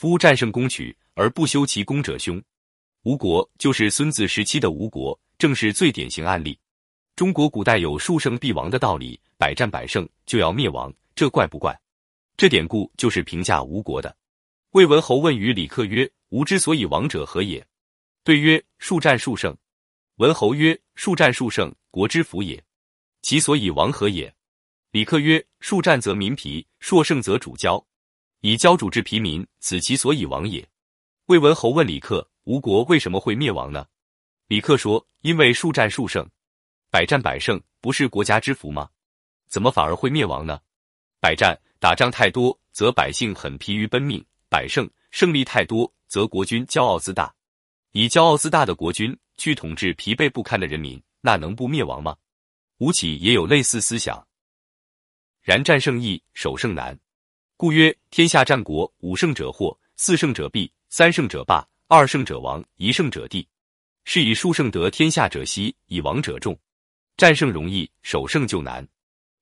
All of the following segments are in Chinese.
夫战胜攻取而不修其功者凶。吴国就是孙子时期的吴国，正是最典型案例。中国古代有数胜必亡的道理，百战百胜就要灭亡，这怪不怪？这典故就是评价吴国的。魏文侯问于李克曰：“吾之所以亡者何也？”对曰：“数战数胜。”文侯曰：“数战数胜，国之福也。其所以亡何也？”李克曰：“数战则民疲，数胜则主骄。以骄主治疲民，此其所以亡也。”魏文侯问李克：“吴国为什么会灭亡呢？”李克说：“因为数战数胜。”百战百胜不是国家之福吗？怎么反而会灭亡呢？百战打仗太多，则百姓很疲于奔命；百胜胜利太多，则国君骄傲自大。以骄傲自大的国君去统治疲惫不堪的人民，那能不灭亡吗？吴起也有类似思想。然战胜易，守胜难。故曰：天下战国，五胜者获，四胜者必，三胜者霸，二胜者亡，一胜者地。是以数胜得天下者稀，以亡者众。战胜容易，守胜就难。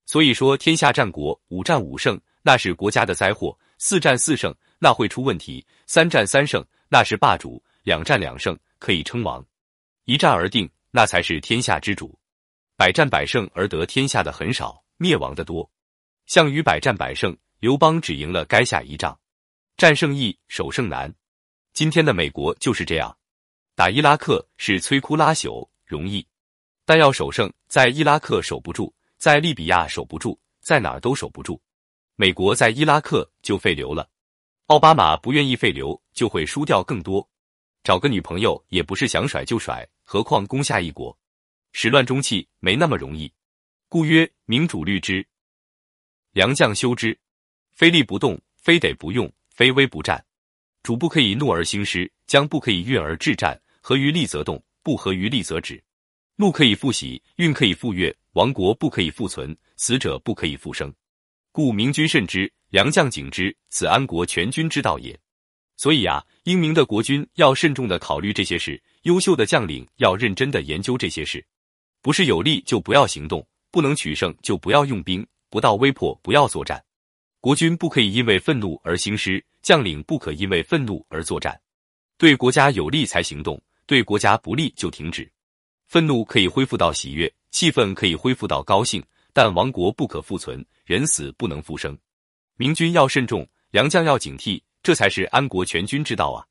所以说，天下战国五战五胜，那是国家的灾祸；四战四胜，那会出问题；三战三胜，那是霸主；两战两胜，可以称王；一战而定，那才是天下之主。百战百胜而得天下的很少，灭亡的多。项羽百战百胜，刘邦只赢了垓下一仗。战胜易，守胜难。今天的美国就是这样，打伊拉克是摧枯拉朽，容易。但要守胜，在伊拉克守不住，在利比亚守不住，在哪儿都守不住。美国在伊拉克就废流了，奥巴马不愿意废流，就会输掉更多。找个女朋友也不是想甩就甩，何况攻下一国，始乱终弃没那么容易。故曰：明主虑之，良将修之，非利不动，非得不用，非威不战。主不可以怒而兴师，将不可以悦而制战。合于利则动，不合于利则止。怒可以复喜，运可以复悦，亡国不可以复存，死者不可以复生。故明君慎之，良将警之，此安国全军之道也。所以啊，英明的国君要慎重的考虑这些事，优秀的将领要认真的研究这些事。不是有利就不要行动，不能取胜就不要用兵，不到危迫不要作战。国军不可以因为愤怒而兴师，将领不可因为愤怒而作战。对国家有利才行动，对国家不利就停止。愤怒可以恢复到喜悦，气愤可以恢复到高兴，但亡国不可复存，人死不能复生。明君要慎重，良将要警惕，这才是安国全军之道啊！